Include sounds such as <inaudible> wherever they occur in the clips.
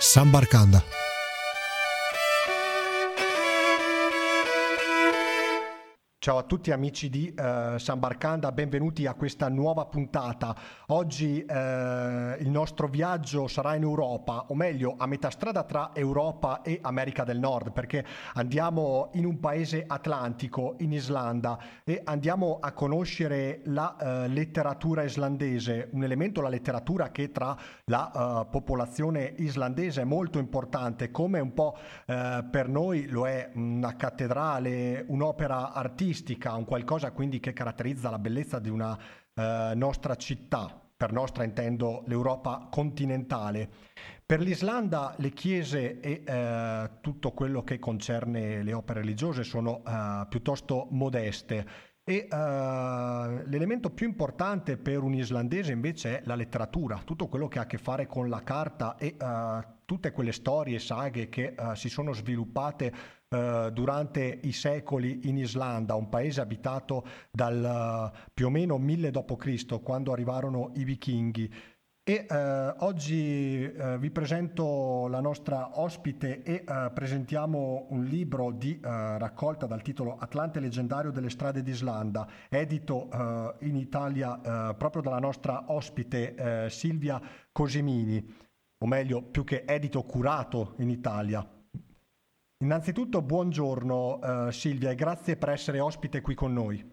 Sambarcanda. Ciao a tutti amici di uh, San Barcanda, benvenuti a questa nuova puntata. Oggi uh, il nostro viaggio sarà in Europa, o meglio a metà strada tra Europa e America del Nord, perché andiamo in un paese atlantico, in Islanda, e andiamo a conoscere la uh, letteratura islandese, un elemento, la letteratura che tra la popolazione islandese è molto importante, come un po' per noi lo è una cattedrale, un'opera artistica caratteristica, un qualcosa quindi che caratterizza la bellezza di una eh, nostra città, per nostra intendo l'Europa continentale. Per l'Islanda le chiese e eh, tutto quello che concerne le opere religiose sono eh, piuttosto modeste e uh, l'elemento più importante per un islandese invece è la letteratura, tutto quello che ha a che fare con la carta e uh, tutte quelle storie saghe che uh, si sono sviluppate durante i secoli in Islanda, un paese abitato dal più o meno 1000 d.C., quando arrivarono i vichinghi. E eh, oggi eh, vi presento la nostra ospite e eh, presentiamo un libro di eh, raccolta dal titolo Atlante leggendario delle strade d'Islanda, edito eh, in Italia eh, proprio dalla nostra ospite Silvia Cosimini, o meglio, più che edito curato in Italia. Innanzitutto buongiorno Silvia e grazie per essere ospite qui con noi.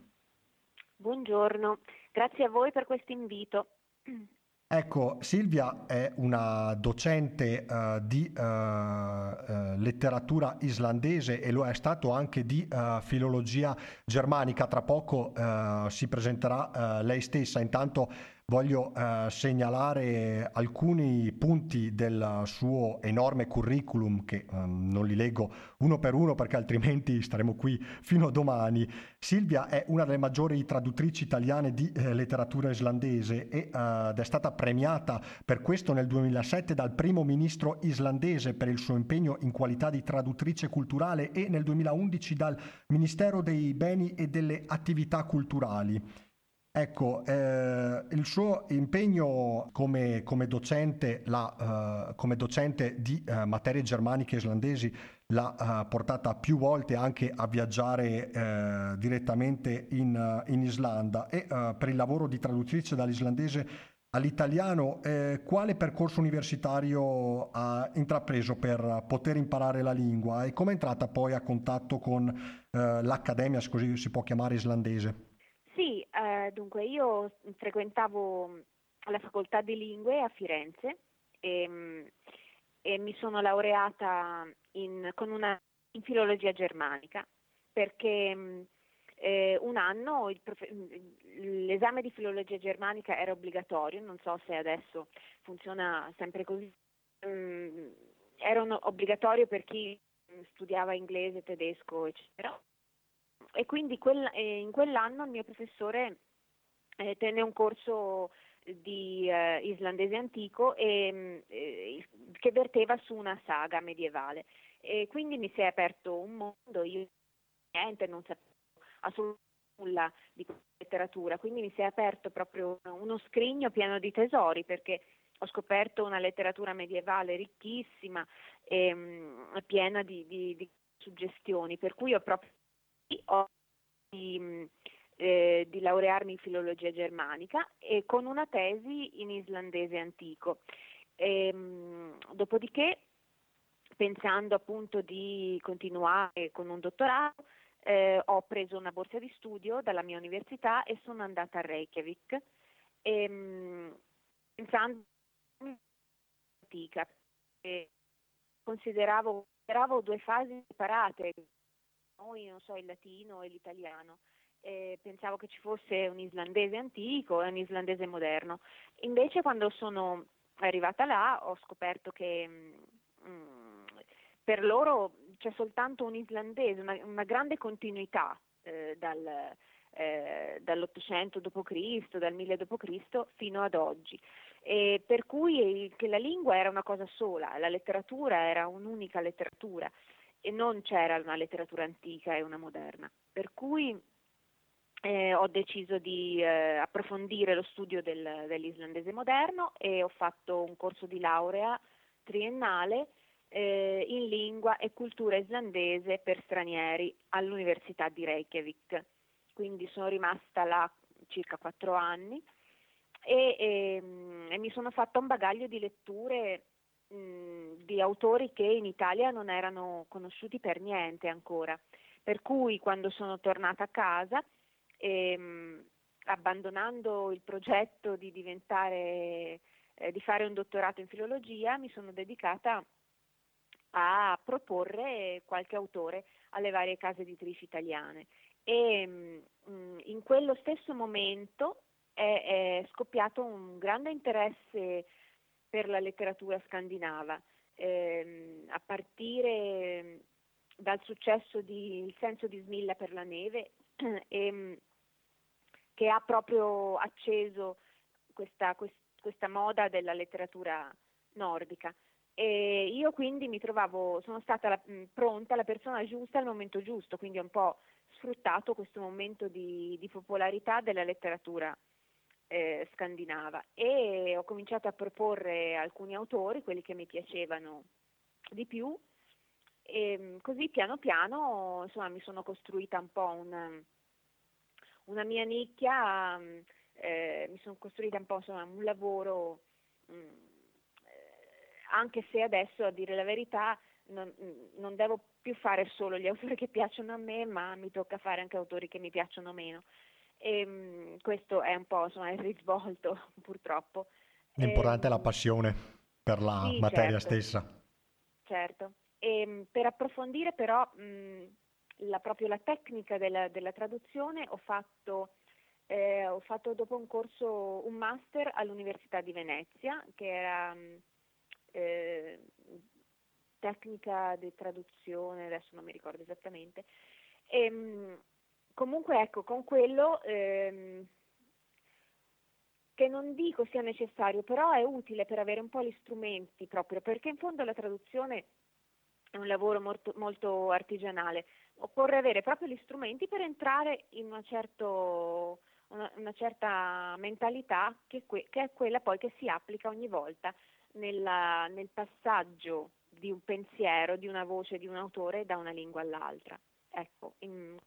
Buongiorno, grazie a voi per questo invito. Ecco, Silvia è una docente uh, di uh, uh, letteratura islandese e lo è stato anche di filologia germanica. Tra poco si presenterà lei stessa. Intanto voglio eh, segnalare alcuni punti del suo enorme curriculum che eh, non li leggo uno per uno perché altrimenti staremo qui fino a domani. Silvia è una delle maggiori traduttrici italiane di eh, letteratura islandese e, eh, ed è stata premiata per questo nel 2007 dal primo ministro islandese per il suo impegno in qualità di traduttrice culturale e nel 2011 dal Ministero dei Beni e delle Attività Culturali. Ecco, eh, il suo impegno come, come, docente, la, uh, come docente, di uh, materie germaniche islandesi l'ha uh, portata più volte anche a viaggiare direttamente in, in, Islanda e per il lavoro di traduttrice dall'islandese all'italiano, eh, quale percorso universitario ha intrapreso per poter imparare la lingua e come è entrata poi a contatto con l'accademia, così si può chiamare, islandese? Eh, dunque, io frequentavo la facoltà di lingue a Firenze e, mm, e mi sono laureata in, una, in filologia germanica perché eh, un anno prof... l'esame di filologia germanica era obbligatorio, non so se adesso funziona sempre così, era obbligatorio per chi studiava inglese, tedesco, eccetera. E quindi quel, eh, in quell'anno il mio professore eh, tenne un corso di eh, islandese antico e, mm, eh, che verteva su una saga medievale. E quindi mi si è aperto un mondo, io niente, non sapevo assolutamente nulla di letteratura, quindi mi si è aperto proprio uno scrigno pieno di tesori perché ho scoperto una letteratura medievale ricchissima e mh, mm, piena di, di, di, suggestioni, per cui ho proprio ho, di, mm, eh, di laurearmi in filologia germanica e con una tesi in islandese antico. E, ehm, dopodiché, pensando appunto di continuare con un dottorato, eh, ho preso una borsa di studio dalla mia università e sono andata a Reykjavik, e, ehm, pensando antica, consideravo, consideravo due fasi separate, noi non so il latino e l'italiano eh, pensavo che ci fosse un islandese antico e un islandese moderno. Invece quando sono arrivata là ho scoperto che mh, mm, per loro c'è soltanto un islandese, una, una grande continuità eh, dal, eh, dall'800 d.C., dal 1000 d.C. fino ad oggi. E per cui che la lingua era una cosa sola, la letteratura era un'unica letteratura e non c'era una letteratura antica e una moderna. Per cui eh, ho deciso di eh, approfondire lo studio del, dell'islandese moderno e ho fatto un corso di laurea triennale eh, in lingua e cultura islandese per stranieri all'Università di Reykjavik. Quindi sono rimasta là circa quattro anni e, e, ehm, e mi sono fatta un bagaglio di letture di autori che in Italia non erano conosciuti per niente ancora. Per cui quando sono tornata a casa, ehm, abbandonando il progetto di diventare, eh, di fare un dottorato in filologia, mi sono dedicata a proporre qualche autore alle varie case editrici italiane. E mh, in quello stesso momento è, è scoppiato un grande interesse per la letteratura scandinava, ehm, a partire dal successo di Il senso di Smilla per la neve, <clears throat> ehm, che ha proprio acceso questa, questa moda della letteratura nordica. E io quindi mi trovavo, sono stata la, pronta, la persona giusta al momento giusto, quindi ho un po' sfruttato questo momento di, di popolarità della letteratura eh, scandinava e ho cominciato a proporre alcuni autori, quelli che mi piacevano di più e mm, così piano piano insomma, mi sono costruita un po' una, una mia nicchia, mm, eh, mi sono costruita un po' insomma, un lavoro, mh, mm, eh, anche se adesso a dire la verità non, non, devo più fare solo gli autori <laughs> che piacciono a me, ma mi tocca fare anche autori che mi piacciono meno. E, ehm, questo è un po' insomma, il risvolto <laughs> purtroppo. L'importante e, è la ehm, passione per la sì, materia certo, stessa. Certo. E, ehm, per approfondire però mh, la, proprio la tecnica della, della traduzione ho fatto, eh, ho fatto, dopo un corso, un master all'Università di Venezia che era eh, tecnica di traduzione, adesso non mi ricordo esattamente. E, comunque ecco, con quello ehm, che non dico sia necessario, però è utile per avere un po' gli strumenti proprio, perché in fondo la traduzione è un lavoro molto, molto artigianale, occorre avere proprio gli strumenti per entrare in una, certo, una, una certa mentalità che, que, che, è quella poi che si applica ogni volta nella, nel passaggio di un pensiero, di una voce, di un autore da una lingua all'altra. Ecco, in,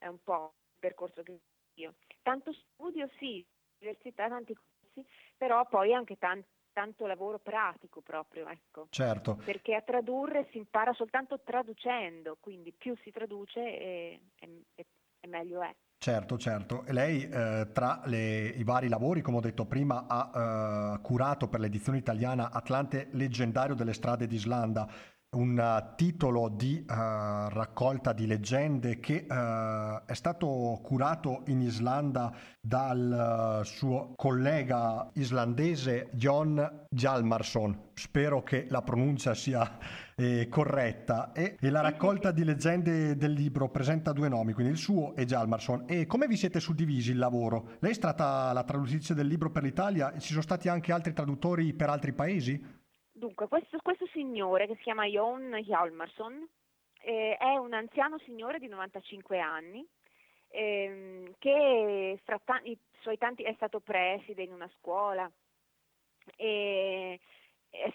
è un po' il percorso che io. Tanto studio sì, università, tanti corsi, però poi anche tanto, tanto lavoro pratico proprio, ecco. Certo. Perché a tradurre si impara soltanto traducendo, quindi più si traduce e, e, e meglio è. Certo, certo. E lei eh, tra le, i vari lavori, come ho detto prima, ha eh, curato per l'edizione italiana Atlante leggendario delle strade d'Islanda, un uh, titolo di uh, raccolta di leggende che uh, è stato curato in Islanda dal suo collega islandese John Jalmarsson. Spero che la pronuncia sia eh, corretta. E, e, la raccolta di leggende del libro presenta due nomi, quindi il suo e Jalmarsson. E come vi siete suddivisi il lavoro? Lei è stata la traduttrice del libro per l'Italia ci sono stati anche altri traduttori per altri paesi? Dunque, questo, questo, signore che si chiama Jon Hjalmarsson eh, è un anziano signore di 95 anni ehm, che fra t- i suoi tanti è stato preside in una scuola, è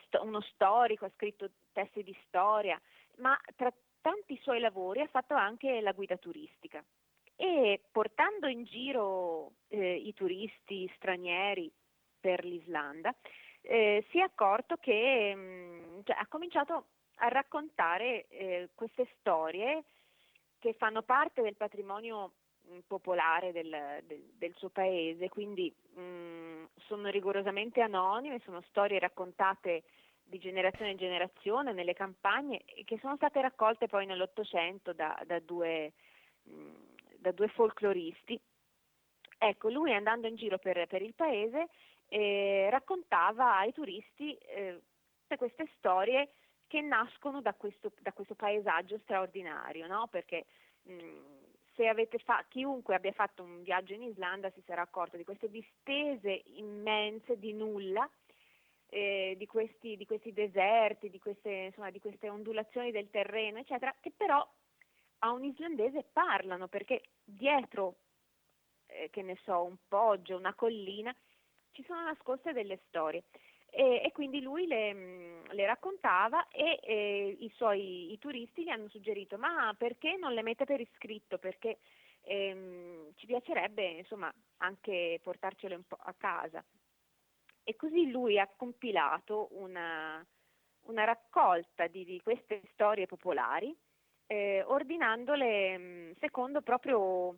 sto- uno storico, ha scritto testi di storia, ma tra tanti suoi lavori ha fatto anche la guida turistica. E portando in giro eh, i turisti stranieri per l'Islanda eh, si è accorto che mh, mm, cioè, ha cominciato a raccontare eh, queste storie che fanno parte del patrimonio mm, popolare del, del, del, suo paese, quindi mh, mm, sono rigorosamente anonime, sono storie raccontate di generazione in generazione nelle campagne e che sono state raccolte poi nell'Ottocento da, da, due, da due folcloristi. Ecco, lui andando in giro per, per il paese eh, raccontava ai turisti eh, queste storie che nascono da questo, da questo paesaggio straordinario, no? perché mh, fa- chiunque abbia fatto un viaggio in Islanda si sarà accorto di queste distese immense di nulla, eh, di, questi, di, questi, deserti, di queste, insomma, di queste ondulazioni del terreno, eccetera, che però a un islandese parlano perché dietro, eh, che ne so, un poggio, una collina, ci sono nascoste delle storie. e, e quindi lui le, mm, le raccontava e eh, i suoi i turisti gli hanno suggerito ma perché non le mette per iscritto? Perché ehm, ci piacerebbe insomma anche portarcele un po' a casa. E così lui ha compilato una, una raccolta di, di, queste storie popolari, eh, ordinandole mm, secondo proprio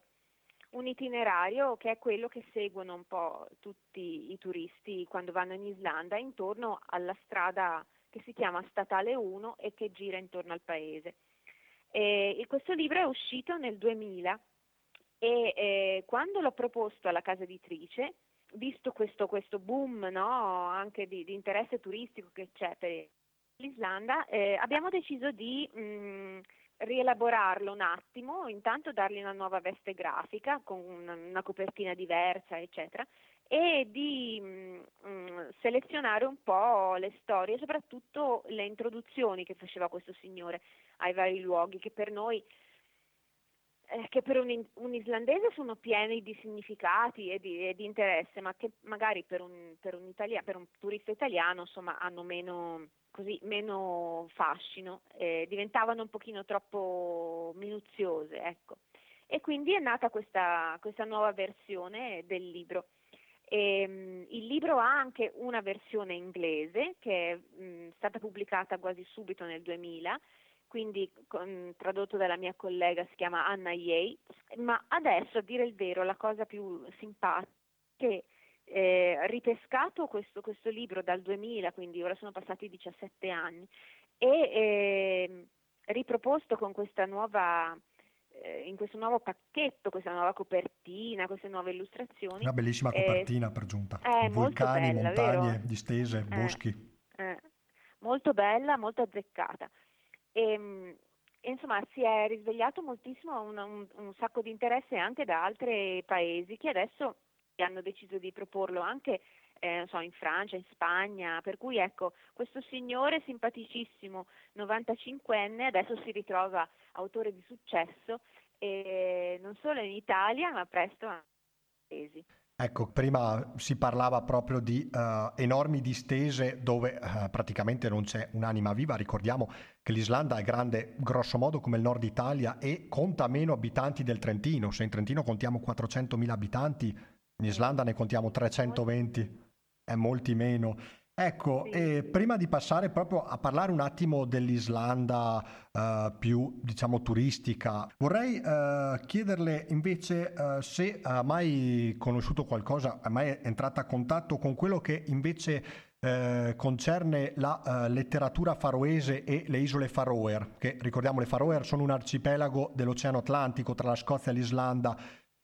un itinerario che è quello che seguono un po' tutti i turisti quando vanno in Islanda intorno alla strada che si chiama Statale 1 e che gira intorno al paese. E questo libro è uscito nel 2000 e eh, quando l'ho proposto alla casa editrice, visto questo, questo boom no, anche di, di, interesse turistico che c'è per l'Islanda, eh, abbiamo deciso di mh, mm, rielaborarlo un attimo, intanto dargli una nuova veste grafica con una, copertina diversa, eccetera, e di mh, mm, selezionare un po' le storie, soprattutto le introduzioni che faceva questo signore ai vari luoghi, che per noi eh, che per un, un, islandese sono pieni di significati e di, e di interesse, ma che magari per un, per, un Italia, per un, turista italiano insomma, hanno meno, così, meno fascino, eh, diventavano un pochino troppo minuziose. Ecco. E quindi è nata questa, questa nuova versione del libro. E, um, il libro ha anche una versione inglese che è um, stata pubblicata quasi subito nel 2000 quindi con, tradotto dalla mia collega si chiama Anna Yei, ma adesso a dire il vero la cosa più simpatica è che eh, ripescato questo, questo, libro dal 2000, quindi ora sono passati 17 anni, e eh, riproposto con questa nuova eh, in questo nuovo pacchetto, questa nuova copertina, queste nuove illustrazioni. Una bellissima eh, copertina per giunta. Vulcani, bella, montagne vero? distese, eh, boschi. molto bella, molto azzeccata. E, ehm, insomma si è risvegliato moltissimo un, un, un, sacco di interesse anche da altri paesi che adesso hanno deciso di proporlo anche eh, so, in Francia, in Spagna, per cui ecco, questo signore simpaticissimo, 95enne, adesso si ritrova autore di successo eh, non solo in Italia ma presto anche in paesi. Ecco, prima si parlava proprio di uh, enormi distese dove uh, praticamente non c'è un'anima viva. Ricordiamo che l'Islanda è grande grosso modo come il nord Italia e conta meno abitanti del Trentino. Se in Trentino contiamo 400.000 abitanti, in Islanda ne contiamo 320, è molti meno. Ecco, eh, prima di passare proprio a parlare un attimo dell'Islanda eh, più, diciamo, turistica, vorrei eh, chiederle invece eh, se ha mai conosciuto qualcosa, è mai entrata a contatto con quello che invece eh, concerne la uh, letteratura faroese e le isole Faroe, che ricordiamo le Faroe sono un arcipelago dell'Oceano Atlantico tra la Scozia e l'Islanda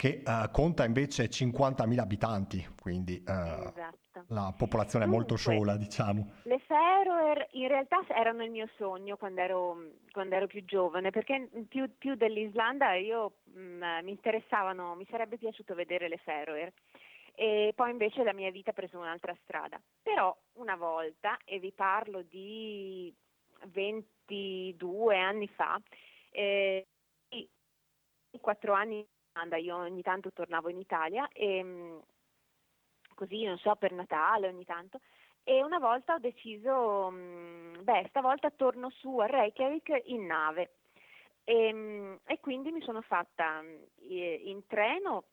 che uh, conta invece 50.000 abitanti, quindi esatto la popolazione è molto sola, diciamo. Le Faroe in realtà erano il mio sogno quando ero, quando ero più giovane, perché più, più dell'Islanda io mh, mm, mi interessavano, mi sarebbe piaciuto vedere le Faroe. E poi invece la mia vita ha preso un'altra strada. Però una volta, e vi parlo di 22 anni fa, eh, quattro anni in Islanda, io ogni tanto tornavo in Italia e mm, così, non so, per Natale ogni tanto. E una volta ho deciso, mm, beh, stavolta torno su a Reykjavik in nave. E, mm, e quindi mi sono fatta mm, in treno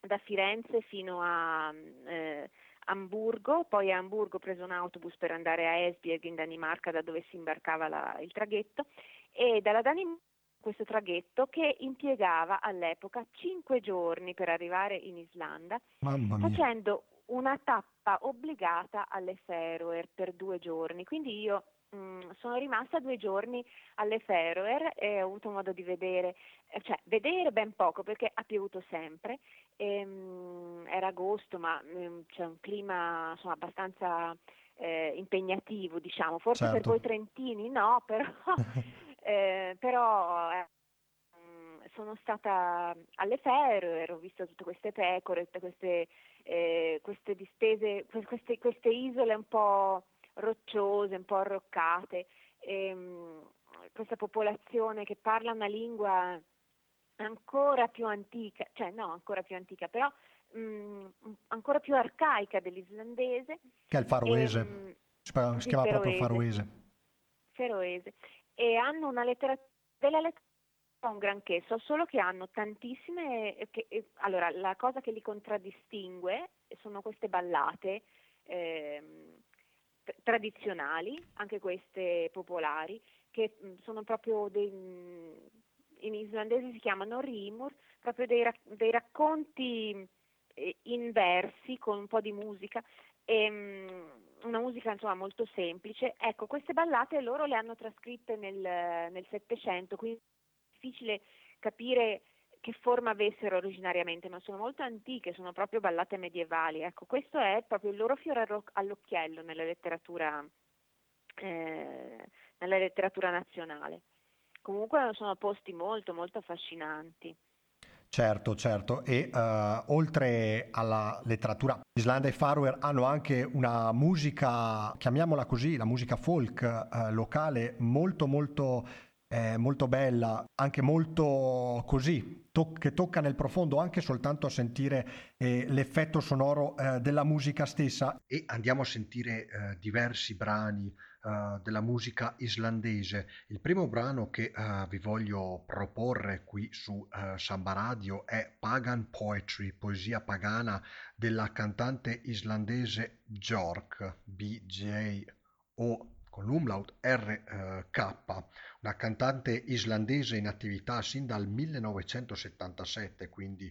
da Firenze fino a eh, Amburgo, poi a Amburgo ho preso un autobus per andare a Esbjerg in Danimarca da dove si imbarcava la, il traghetto e dalla Danimarca questo traghetto che impiegava all'epoca cinque giorni per arrivare in Islanda, facendo una tappa obbligata alle Feroe per due giorni. Quindi io mh, mm, sono rimasta due giorni alle Feroe e ho avuto modo di vedere, eh, cioè vedere ben poco perché ha piovuto sempre, e, mh, era agosto ma mh, mm, c'è un clima insomma, abbastanza eh, impegnativo, diciamo, forse certo. per voi trentini no, però <laughs> eh, però eh, sono stata alle Feroe, ho visto tutte queste pecore, tutte queste, eh, queste distese, queste, queste, isole un po' rocciose, un po' arroccate, ehm, questa popolazione che parla una lingua ancora più antica, cioè no, ancora più antica, però mh, mm, ancora più arcaica dell'islandese. Che è il faroese, e, ehm, si, chiama feroese. proprio faroese. Feroese. E hanno una letteratura, della letteratura un granché, so solo che hanno tantissime, che, allora la cosa che li contraddistingue sono queste ballate eh, tradizionali, anche queste popolari, che sono proprio dei, in islandese si chiamano rimur, proprio dei, dei racconti eh, in versi con un po' di musica. E, una musica insomma molto semplice. Ecco, queste ballate loro le hanno trascritte nel Settecento, quindi difficile capire che forma avessero originariamente, ma sono molto antiche, sono proprio ballate medievali. Ecco, questo è proprio il loro fiore all'occhiello nella letteratura, eh, nella letteratura nazionale. Comunque sono posti molto, molto affascinanti. Certo, certo, e uh, oltre alla letteratura, Islanda e Faroe hanno anche una musica, chiamiamola così, la musica folk uh, locale molto molto eh, molto bella, anche molto così, to- che tocca nel profondo anche soltanto a sentire eh, l'effetto sonoro eh, della musica stessa. E andiamo a sentire eh, diversi brani eh, della musica islandese. Il primo brano che eh, vi voglio proporre qui su Samba Radio è Pagan Poetry, poesia pagana della cantante islandese Björk, B-J-O con l'umlaut RK, una cantante islandese in attività sin dal 1977, quindi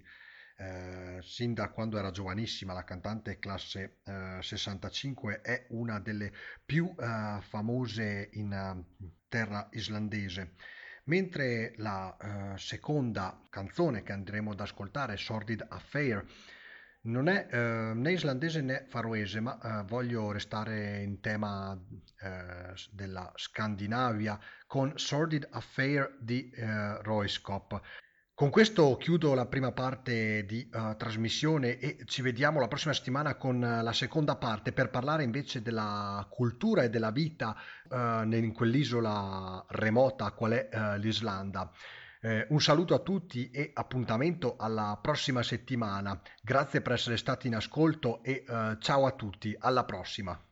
eh, sin da quando era giovanissima, la cantante classe eh, 65 è una delle più eh, famose in uh, terra islandese. Mentre la uh, seconda canzone che andremo ad ascoltare, Sordid Affair, non è eh, né islandese né faroese, ma eh, voglio restare in tema eh, della Scandinavia con Sordid Affair di eh, Royskop. Con questo chiudo la prima parte di uh, trasmissione e ci vediamo la prossima settimana con uh, la seconda parte per parlare invece della cultura e della vita uh, in quell'isola remota qual è l'Islanda. Eh, un saluto a tutti e appuntamento alla prossima settimana. Grazie per essere stati in ascolto e eh, ciao a tutti, alla prossima.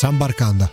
Sambarcanda.